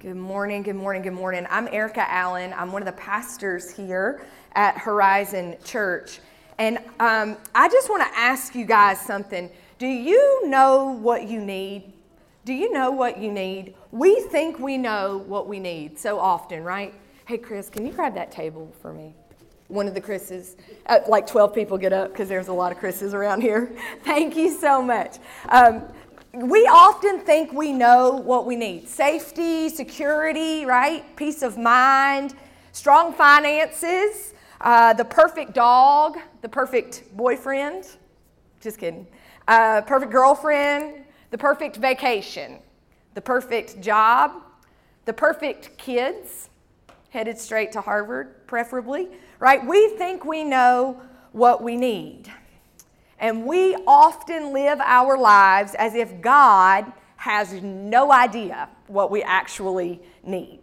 Good morning, good morning, good morning. I'm Erica Allen. I'm one of the pastors here at Horizon Church. And um, I just want to ask you guys something. Do you know what you need? Do you know what you need? We think we know what we need so often, right? Hey, Chris, can you grab that table for me? One of the Chris's. Uh, like 12 people get up because there's a lot of Chris's around here. Thank you so much. Um, we often think we know what we need safety, security, right? Peace of mind, strong finances, uh, the perfect dog, the perfect boyfriend. Just kidding. Uh, perfect girlfriend, the perfect vacation, the perfect job, the perfect kids, headed straight to Harvard, preferably, right? We think we know what we need. And we often live our lives as if God has no idea what we actually need.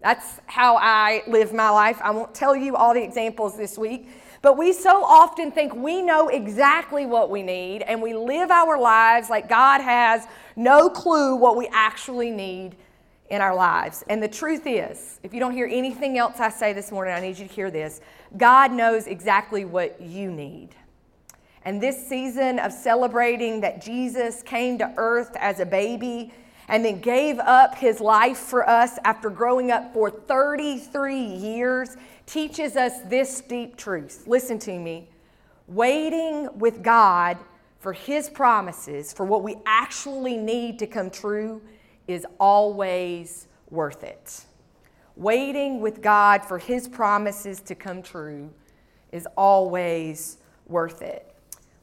That's how I live my life. I won't tell you all the examples this week, but we so often think we know exactly what we need, and we live our lives like God has no clue what we actually need in our lives. And the truth is, if you don't hear anything else I say this morning, I need you to hear this God knows exactly what you need. And this season of celebrating that Jesus came to earth as a baby and then gave up his life for us after growing up for 33 years teaches us this deep truth. Listen to me. Waiting with God for his promises, for what we actually need to come true, is always worth it. Waiting with God for his promises to come true is always worth it.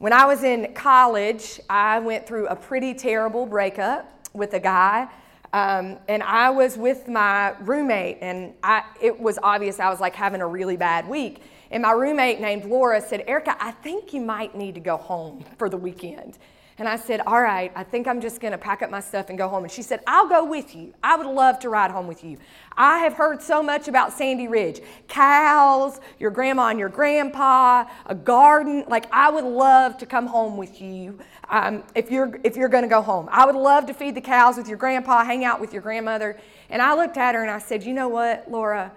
When I was in college, I went through a pretty terrible breakup with a guy. Um, and I was with my roommate, and I, it was obvious I was like having a really bad week. And my roommate named Laura said, Erica, I think you might need to go home for the weekend. And I said, All right, I think I'm just going to pack up my stuff and go home. And she said, I'll go with you. I would love to ride home with you. I have heard so much about Sandy Ridge cows, your grandma and your grandpa, a garden. Like, I would love to come home with you um, if you're, if you're going to go home. I would love to feed the cows with your grandpa, hang out with your grandmother. And I looked at her and I said, You know what, Laura?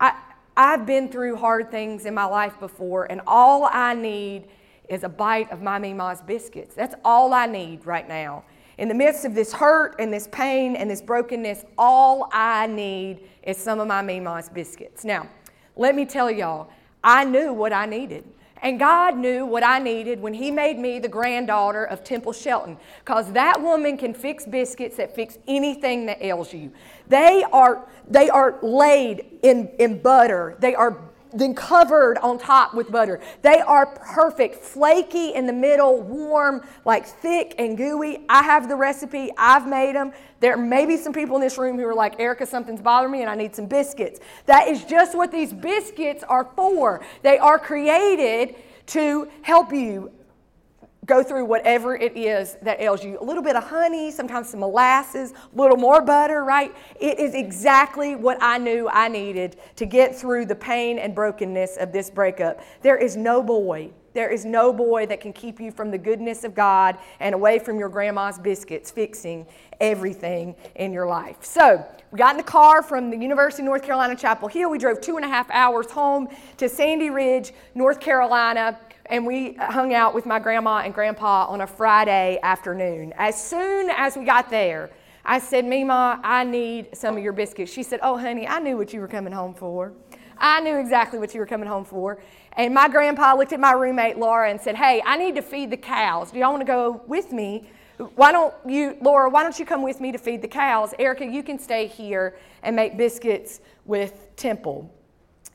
I, I've been through hard things in my life before, and all I need is a bite of my Mima's biscuits. That's all I need right now. In the midst of this hurt and this pain and this brokenness, all I need is some of my Mima's biscuits. Now, let me tell y'all, I knew what I needed. And God knew what I needed when He made me the granddaughter of Temple Shelton. Because that woman can fix biscuits that fix anything that ails you. They are, they are laid in, in butter, they are then covered on top with butter. They are perfect, flaky in the middle, warm, like thick and gooey. I have the recipe, I've made them. There may be some people in this room who are like, Erica, something's bothering me and I need some biscuits. That is just what these biscuits are for. They are created to help you go through whatever it is that ails you. A little bit of honey, sometimes some molasses, a little more butter, right? It is exactly what I knew I needed to get through the pain and brokenness of this breakup. There is no boy. There is no boy that can keep you from the goodness of God and away from your grandma's biscuits, fixing everything in your life. So, we got in the car from the University of North Carolina, Chapel Hill. We drove two and a half hours home to Sandy Ridge, North Carolina and we hung out with my grandma and grandpa on a Friday afternoon. As soon as we got there, I said, Mima, I need some of your biscuits. She said, Oh, honey, I knew what you were coming home for. I knew exactly what you were coming home for. And my grandpa looked at my roommate, Laura, and said, Hey, I need to feed the cows. Do y'all want to go with me? Why don't you, Laura, why don't you come with me to feed the cows? Erica, you can stay here and make biscuits with Temple.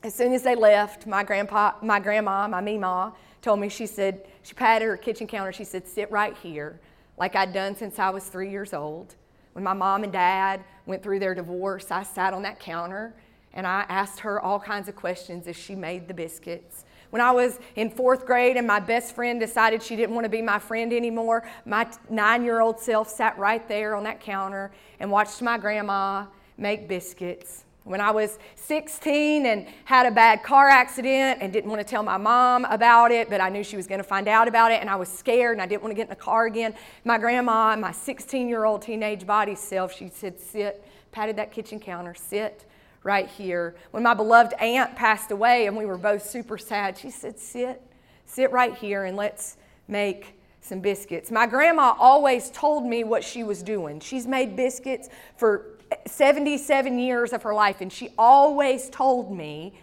As soon as they left, my grandpa, my grandma, my Mima, told me, she said, she patted her kitchen counter. She said, sit right here, like I'd done since I was three years old. When my mom and dad went through their divorce, I sat on that counter and I asked her all kinds of questions as she made the biscuits. When I was in fourth grade and my best friend decided she didn't want to be my friend anymore, my nine year old self sat right there on that counter and watched my grandma make biscuits. When I was 16 and had a bad car accident and didn't want to tell my mom about it, but I knew she was going to find out about it, and I was scared and I didn't want to get in the car again, my grandma, my 16 year old teenage body self, she said, Sit patted that kitchen counter, sit right here. When my beloved aunt passed away and we were both super sad, she said, sit, sit right here and let's make some biscuits. My grandma always told me what she was doing. She's made biscuits for 77 years of her life, and she always told me,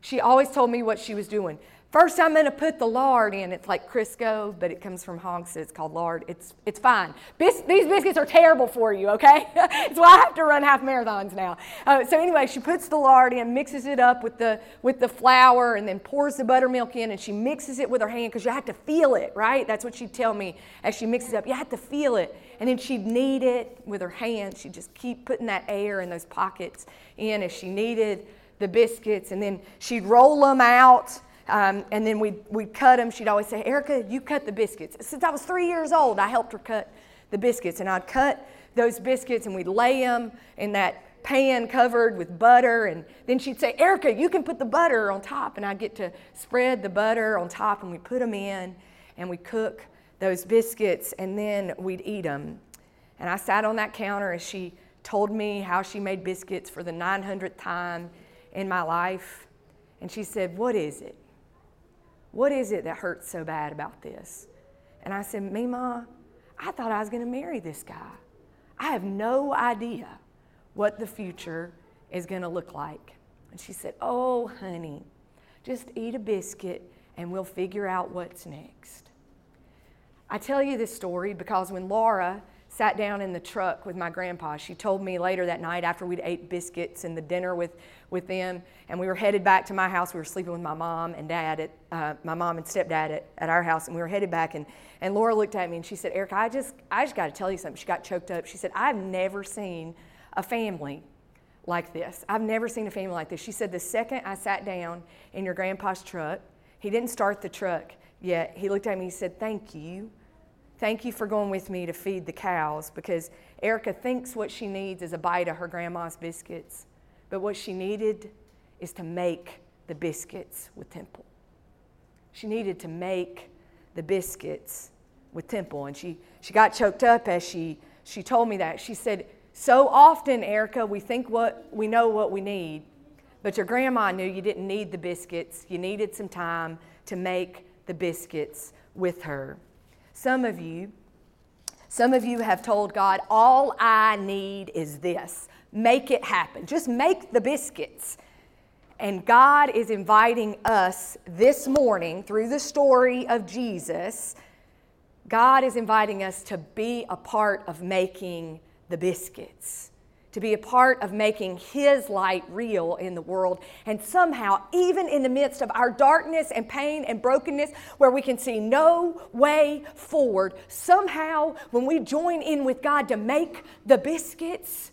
she always told me what she was doing. First, I'm going to put the lard in. It's like Crisco, but it comes from hogs. So it's called lard. It's, it's fine. Bis- these biscuits are terrible for you, okay? It's why I have to run half marathons now. Uh, so anyway, she puts the lard in, mixes it up with the, with the flour, and then pours the buttermilk in, and she mixes it with her hand because you have to feel it, right? That's what she'd tell me as she mixes it up. You have to feel it. And then she'd knead it with her hand. She'd just keep putting that air in those pockets in as she kneaded the biscuits, and then she'd roll them out um, and then we'd, we'd cut them. She'd always say, Erica, you cut the biscuits. Since I was three years old, I helped her cut the biscuits. And I'd cut those biscuits and we'd lay them in that pan covered with butter. And then she'd say, Erica, you can put the butter on top. And I'd get to spread the butter on top and we put them in and we cook those biscuits and then we'd eat them. And I sat on that counter as she told me how she made biscuits for the 900th time in my life. And she said, What is it? What is it that hurts so bad about this? And I said, Mima, I thought I was going to marry this guy. I have no idea what the future is going to look like. And she said, Oh, honey, just eat a biscuit and we'll figure out what's next. I tell you this story because when Laura sat down in the truck with my grandpa. She told me later that night after we'd ate biscuits and the dinner with, with them, and we were headed back to my house. We were sleeping with my mom and dad at uh, my mom and stepdad at, at our house, and we were headed back. And, and Laura looked at me and she said, Erica, I just, I just got to tell you something. She got choked up. She said, I've never seen a family like this. I've never seen a family like this. She said, The second I sat down in your grandpa's truck, he didn't start the truck yet. He looked at me and he said, Thank you Thank you for going with me to feed the cows because Erica thinks what she needs is a bite of her grandma's biscuits, but what she needed is to make the biscuits with Temple. She needed to make the biscuits with Temple, and she, she got choked up as she, she told me that. She said, So often, Erica, we think what we know what we need, but your grandma knew you didn't need the biscuits. You needed some time to make the biscuits with her. Some of you, some of you have told God, all I need is this. Make it happen. Just make the biscuits. And God is inviting us this morning through the story of Jesus. God is inviting us to be a part of making the biscuits to be a part of making His light real in the world. And somehow, even in the midst of our darkness and pain and brokenness, where we can see no way forward, somehow, when we join in with God to make the biscuits,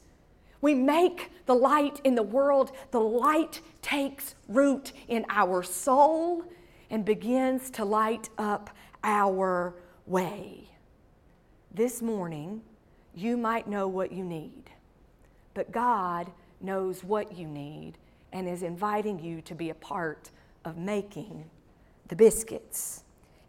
we make the light in the world. The light takes root in our soul and begins to light up our way. This morning, you might know what you need but God knows what you need and is inviting you to be a part of making the biscuits.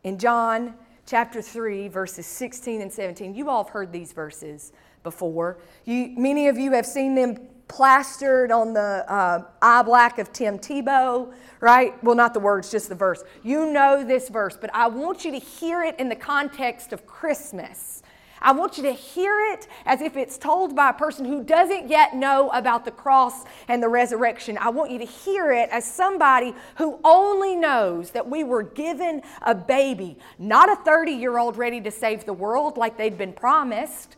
In John chapter 3, verses 16 and 17, you all have heard these verses before. You, many of you have seen them plastered on the uh, eye black of Tim Tebow, right? Well, not the words, just the verse. You know this verse, but I want you to hear it in the context of Christmas. I want you to hear it as if it's told by a person who doesn't yet know about the cross and the resurrection. I want you to hear it as somebody who only knows that we were given a baby, not a 30 year old ready to save the world like they'd been promised.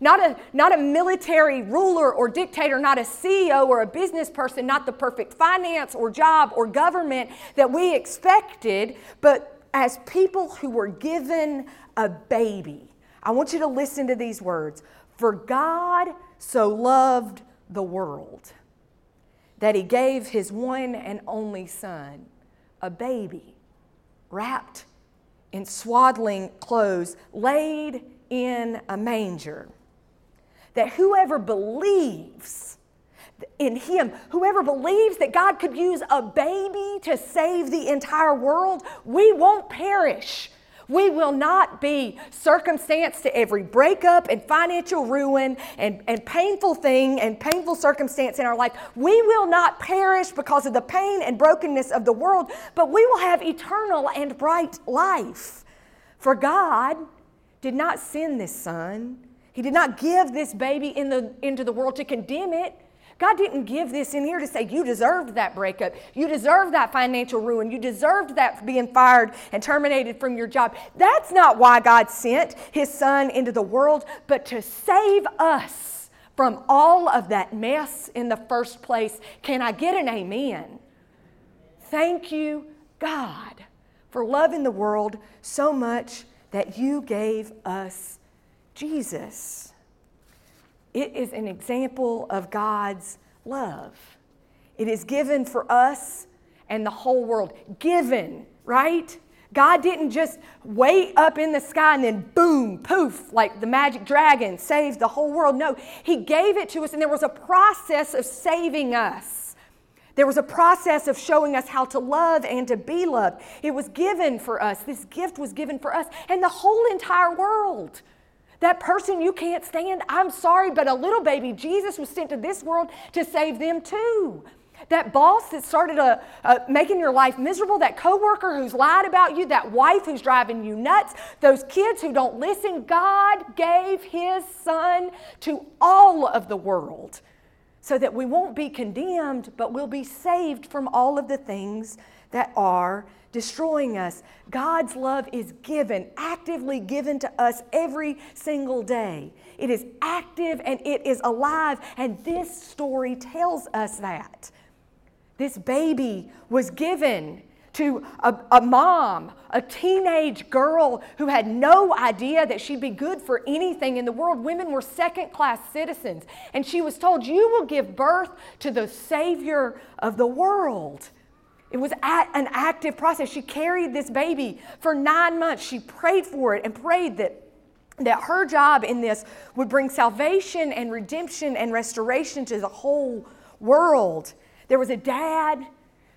Not a, not a military ruler or dictator, not a CEO or a business person, not the perfect finance or job or government that we expected, but as people who were given a baby I want you to listen to these words. For God so loved the world that he gave his one and only Son, a baby, wrapped in swaddling clothes, laid in a manger. That whoever believes in him, whoever believes that God could use a baby to save the entire world, we won't perish We will not be circumstanced to every breakup and financial ruin and, and painful thing and painful circumstance in our life. We will not perish because of the pain and brokenness of the world, but we will have eternal and bright life. For God did not send this son, He did not give this baby in the, into the world to condemn it. God didn't give this in here to say you deserved that breakup. You deserved that financial ruin. You deserved that being fired and terminated from your job. That's not why God sent his son into the world, but to save us from all of that mess in the first place. Can I get an amen? Thank you, God, for loving the world so much that you gave us Jesus. It is an example of God's love. It is given for us and the whole world. Given, right? God didn't just wait up in the sky and then boom, poof, like the magic dragon saves the whole world. No, He gave it to us, and there was a process of saving us. There was a process of showing us how to love and to be loved. It was given for us. This gift was given for us and the whole entire world. That person you can't stand, I'm sorry, but a little baby, Jesus was sent to this world to save them too. That boss that started a, a, making your life miserable, that coworker who's lied about you, that wife who's driving you nuts, those kids who don't listen, God gave His Son to all of the world so that we won't be condemned, but we'll be saved from all of the things that are destroying us. God's love is given, actively given to us every single day. It is active and it is alive, and this story tells us that. This baby was given to a, a, mom, a teenage girl who had no idea that she'd be good for anything in the world. Women were second class citizens. And she was told, You will give birth to the Savior of the world. It was an active process. She carried this baby for nine months. She prayed for it and prayed that, that her job in this would bring salvation and redemption and restoration to the whole world. There was a dad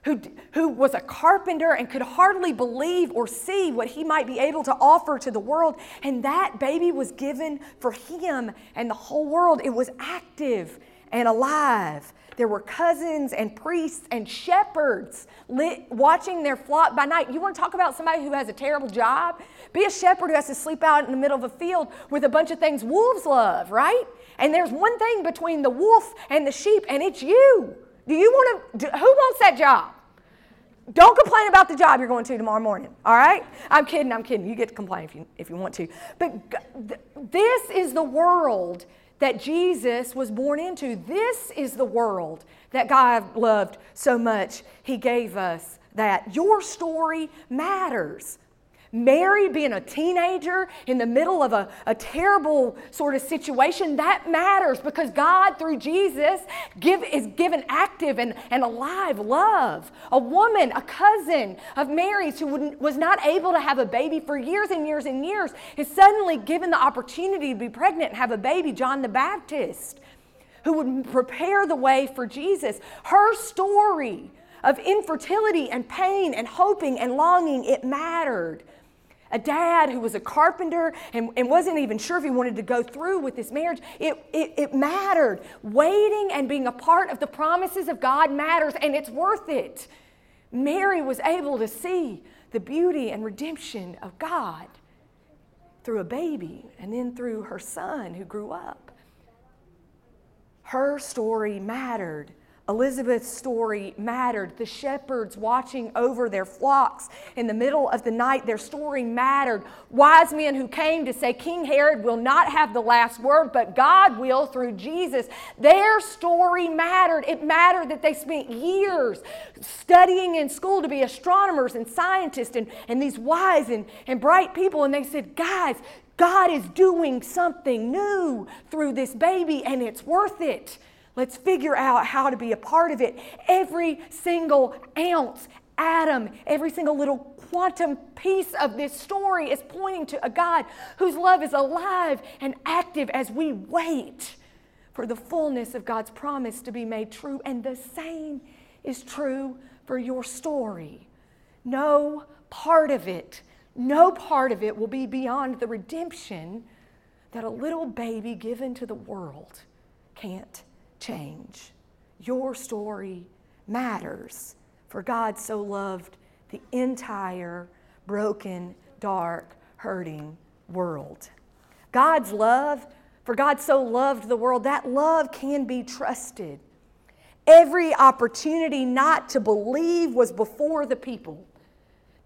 who, who was a carpenter and could hardly believe or see what he might be able to offer to the world. And that baby was given for him and the whole world. It was active and alive. There were cousins and priests and shepherds lit, watching their flock by night. You want to talk about somebody who has a terrible job? Be a shepherd who has to sleep out in the middle of a field with a bunch of things wolves love, right? And there's one thing between the wolf and the sheep, and it's you. Do you want to? Who wants that job? Don't complain about the job you're going to tomorrow morning, all right? I'm kidding, I'm kidding. You get to complain if you, if you want to. But this is the world that Jesus was born into. This is the world that God loved so much, He gave us that. Your story matters. Mary being a teenager in the middle of a, a terrible sort of situation, that matters because God, through Jesus, give, is given active and, and alive love. A woman, a cousin of Mary's who was not able to have a baby for years and years and years, is suddenly given the opportunity to be pregnant and have a baby, John the Baptist, who would prepare the way for Jesus. Her story of infertility and pain and hoping and longing, it mattered a dad who was a carpenter and, and wasn't even sure if he wanted to go through with this marriage. It, it, it mattered. Waiting and being a part of the promises of God matters, and it's worth it. Mary was able to see the beauty and redemption of God through a baby and then through her son who grew up. Her story mattered. Elizabeth's story mattered. The shepherds watching over their flocks in the middle of the night, their story mattered. Wise men who came to say King Herod will not have the last word, but God will through Jesus. Their story mattered. It mattered that they spent years studying in school to be astronomers and scientists and, and these wise and, and bright people. And they said, Guys, God is doing something new through this baby, and it's worth it. Let's figure out how to be a part of it. Every single ounce, atom, every single little quantum piece of this story is pointing to a God whose love is alive and active as we wait for the fullness of God's promise to be made true. And the same is true for your story. No part of it, no part of it will be beyond the redemption that a little baby given to the world can't change. Your story matters, for God so loved the entire broken, dark, hurting world. God's love, for God so loved the world, that love can be trusted. Every opportunity not to believe was before the people.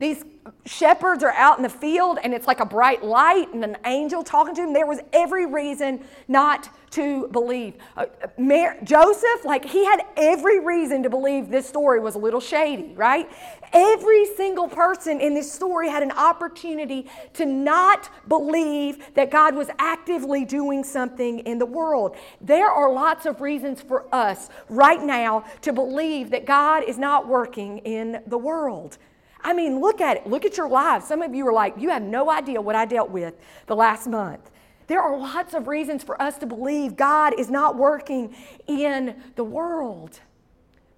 These shepherds are out in the field and it's like a bright light and an angel talking to them. There was every reason not to believe. Uh, Mary, Joseph, like he had every reason to believe this story was a little shady, right? Every single person in this story had an opportunity to not believe that God was actively doing something in the world. There are lots of reasons for us right now to believe that God is not working in the world. I mean, look at it. Look at your lives. Some of you are like, you have no idea what I dealt with the last month. There are lots of reasons for us to believe God is not working in the world.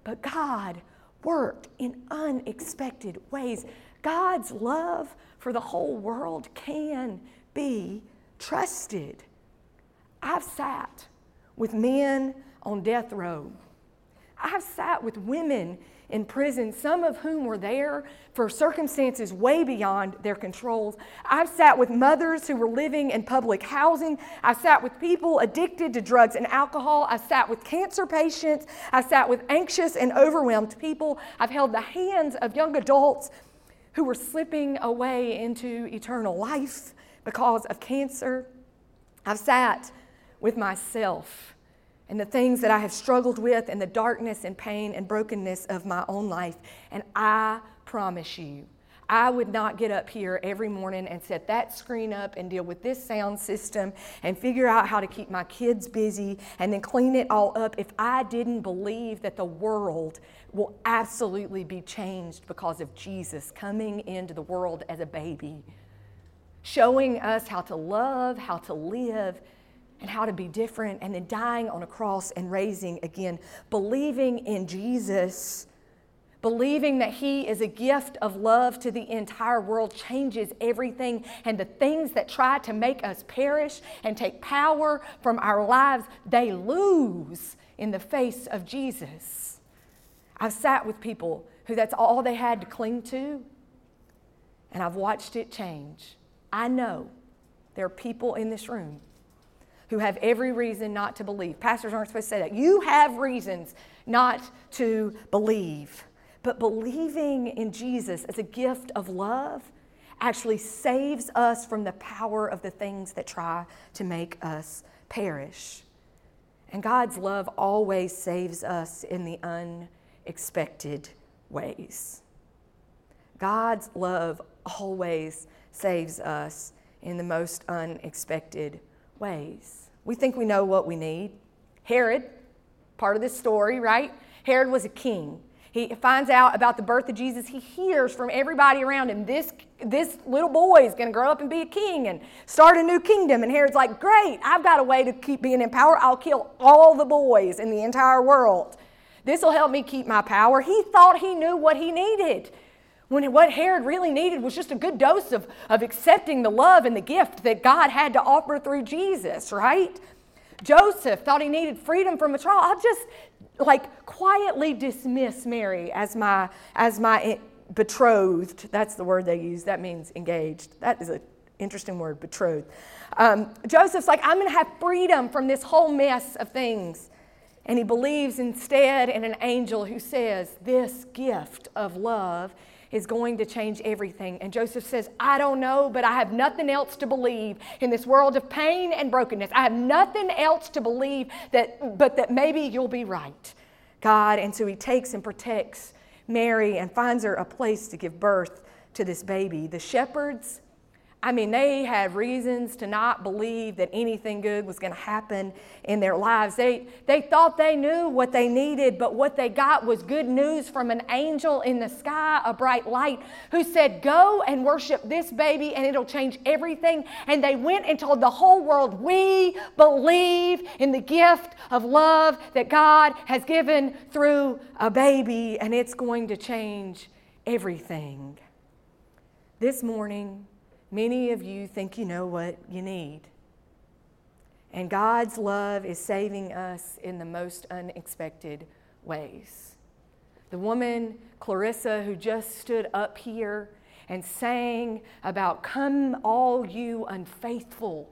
But God worked in unexpected ways. God's love for the whole world can be trusted. I've sat with men on death row. I've sat with women in prison, some of whom were there for circumstances way beyond their controls. I've sat with mothers who were living in public housing. I've sat with people addicted to drugs and alcohol. I've sat with cancer patients. I've sat with anxious and overwhelmed people. I've held the hands of young adults who were slipping away into eternal life because of cancer. I've sat with myself and the things that I have struggled with and the darkness and pain and brokenness of my own life. And I promise you, I would not get up here every morning and set that screen up and deal with this sound system and figure out how to keep my kids busy and then clean it all up if I didn't believe that the world will absolutely be changed because of Jesus coming into the world as a baby, showing us how to love, how to live, and how to be different, and then dying on a cross and raising again. Believing in Jesus, believing that He is a gift of love to the entire world changes everything. And the things that try to make us perish and take power from our lives, they lose in the face of Jesus. I've sat with people who that's all they had to cling to, and I've watched it change. I know there are people in this room who have every reason not to believe. Pastors aren't supposed to say that. You have reasons not to believe. But believing in Jesus as a gift of love actually saves us from the power of the things that try to make us perish. And God's love always saves us in the unexpected ways. God's love always saves us in the most unexpected ways. We think we know what we need. Herod, part of this story, right? Herod was a king. He finds out about the birth of Jesus. He hears from everybody around him this, this little boy is going to grow up and be a king and start a new kingdom. And Herod's like, Great, I've got a way to keep being in power. I'll kill all the boys in the entire world. This will help me keep my power. He thought he knew what he needed. When what Herod really needed was just a good dose of, of accepting the love and the gift that God had to offer through Jesus, right? Joseph thought he needed freedom from a trial. I'll just like quietly dismiss Mary as my as my betrothed. That's the word they use. That means engaged. That is an interesting word, betrothed. Um, Joseph's like, I'm going to have freedom from this whole mess of things. And he believes instead in an angel who says, This gift of love is going to change everything. And Joseph says, I don't know, but I have nothing else to believe in this world of pain and brokenness. I have nothing else to believe that, but that maybe you'll be right, God. And so he takes and protects Mary and finds her a place to give birth to this baby. The shepherds, I mean, they had reasons to not believe that anything good was going to happen in their lives. They, they thought they knew what they needed, but what they got was good news from an angel in the sky, a bright light, who said, Go and worship this baby and it'll change everything. And they went and told the whole world, We believe in the gift of love that God has given through a baby, and it's going to change everything. this morning, many of you think you know what you need. And God's love is saving us in the most unexpected ways. The woman, Clarissa, who just stood up here and sang about, Come, all you unfaithful.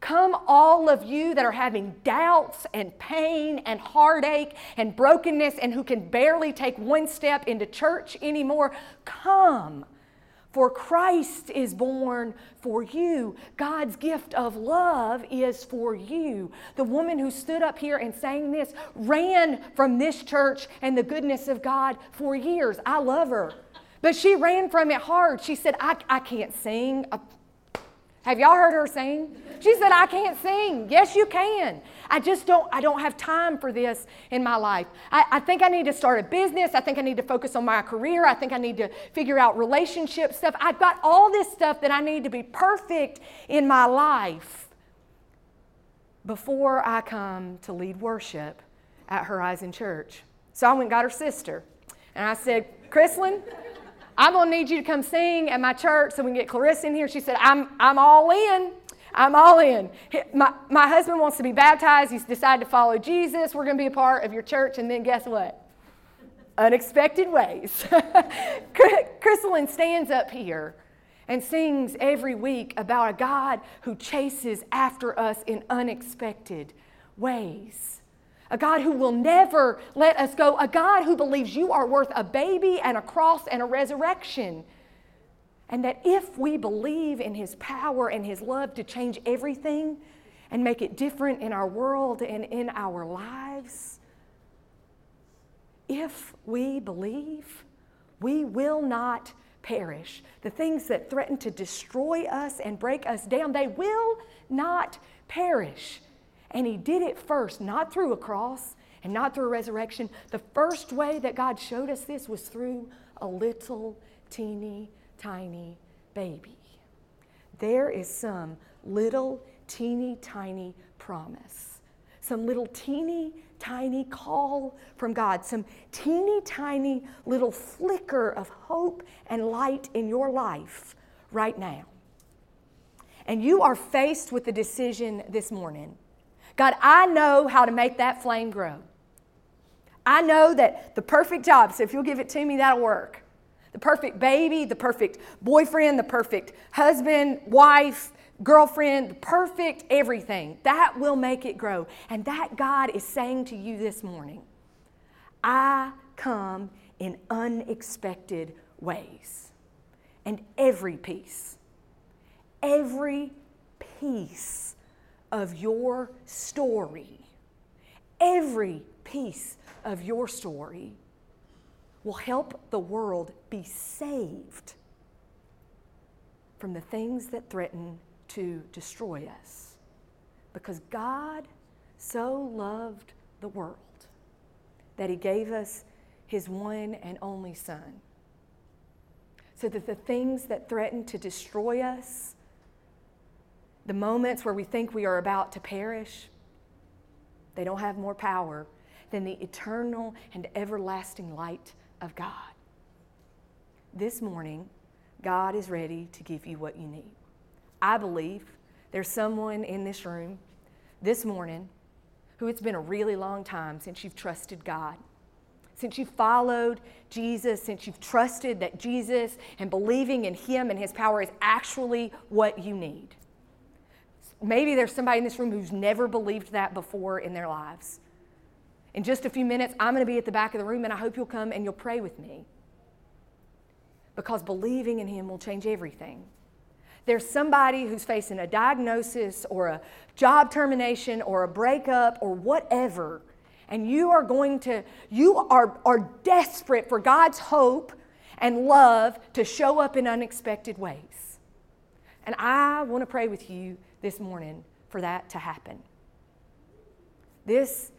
Come, all of you that are having doubts and pain and heartache and brokenness and who can barely take one step into church anymore. Come. For Christ is born for you. God's gift of love is for you. The woman who stood up here and sang this ran from this church and the goodness of God for years. I love her. But she ran from it hard. She said, I, I can't sing. Have y'all heard her sing? She said, I can't sing. Yes, you can. I just don't, I don't have time for this in my life. I, I think I need to start a business. I think I need to focus on my career. I think I need to figure out relationship stuff. I've got all this stuff that I need to be perfect in my life before I come to lead worship at Horizon Church. So I went and got her sister. And I said, Chrislyn, I'm going to need you to come sing at my church so we can get Clarissa in here. She said, I'm, I'm all in. I'm all in. My, my husband wants to be baptized. He's decided to follow Jesus. We're going to be a part of your church. And then guess what? Unexpected ways. Crystalline stands up here and sings every week about a God who chases after us in unexpected ways a God who will never let us go, a God who believes you are worth a baby and a cross and a resurrection. And that if we believe in His power and His love to change everything and make it different in our world and in our lives, if we believe, we will not perish. The things that threaten to destroy us and break us down, they will not perish. And he did it first, not through a cross and not through a resurrection. The first way that God showed us this was through a little, teeny, tiny baby. There is some little, teeny, tiny promise, some little, teeny, tiny call from God, some teeny, tiny little flicker of hope and light in your life right now. And you are faced with the decision this morning God, I know how to make that flame grow. I know that the perfect job, so if you'll give it to me, that'll work. The perfect baby, the perfect boyfriend, the perfect husband, wife, girlfriend, perfect everything. That will make it grow. And that God is saying to you this morning I come in unexpected ways. And every piece, every piece of your story, every piece of your story will help the world be saved from the things that threaten to destroy us. Because God so loved the world that He gave us His one and only Son. So that the things that threaten to destroy us the moments where we think we are about to perish, they don't have more power than the eternal and everlasting light of God. This morning, God is ready to give you what you need. I believe there's someone in this room this morning who it's been a really long time since you've trusted God. Since you've followed Jesus, since you've trusted that Jesus and believing in Him and His power is actually what you need. Maybe there's somebody in this room who's never believed that before in their lives. In just a few minutes, I'm going to be at the back of the room, and I hope you'll come and you'll pray with me. Because believing in Him will change everything. There's somebody who's facing a diagnosis or a job termination or a breakup or whatever, and you are going to, you are, are desperate for God's hope and love to show up in unexpected ways. And I want to pray with you this morning for that to happen. This,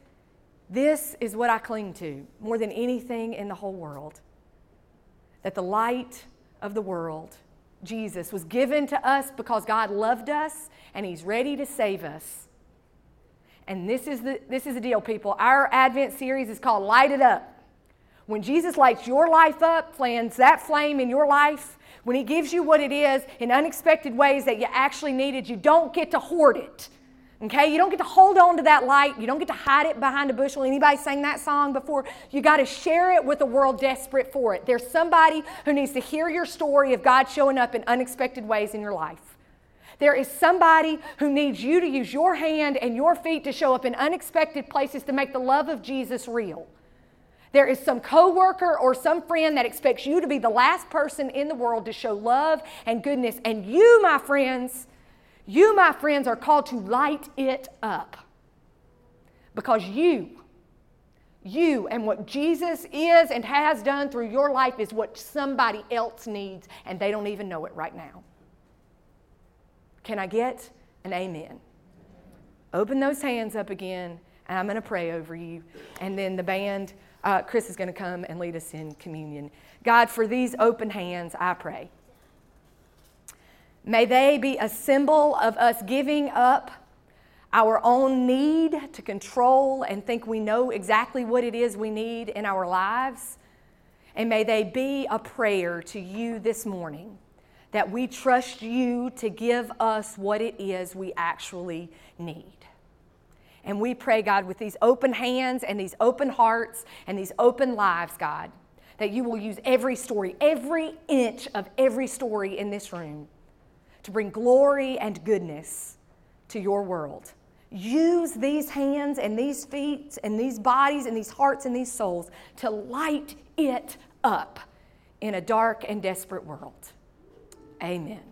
this is what I cling to more than anything in the whole world. That the light of the world, Jesus, was given to us because God loved us and He's ready to save us. And this is the, this is the deal, people. Our Advent series is called Light It Up. When Jesus lights your life up, plans that flame in your life, when He gives you what it is in unexpected ways that you actually needed, you don't get to hoard it. Okay, you don't get to hold on to that light. You don't get to hide it behind a bushel. Anybody sang that song before? You got to share it with a world desperate for it. There's somebody who needs to hear your story of God showing up in unexpected ways in your life. There is somebody who needs you to use your hand and your feet to show up in unexpected places to make the love of Jesus real. There is some coworker or some friend that expects you to be the last person in the world to show love and goodness. And you, my friends, you, my friends, are called to light it up. Because you, you and what Jesus is and has done through your life is what somebody else needs, and they don't even know it right now. Can I get an amen? Open those hands up again, and I'm going to pray over you. And then the band, uh, Chris is going to come and lead us in communion. God, for these open hands, I pray. May they be a symbol of us giving up our own need to control and think we know exactly what it is we need in our lives. And may they be a prayer to you this morning that we trust you to give us what it is we actually need. And we pray, God, with these open hands and these open hearts and these open lives, God, that you will use every story, every inch of every story in this room to bring glory and goodness to your world. Use these hands and these feet and these bodies and these hearts and these souls to light it up in a dark and desperate world. Amen.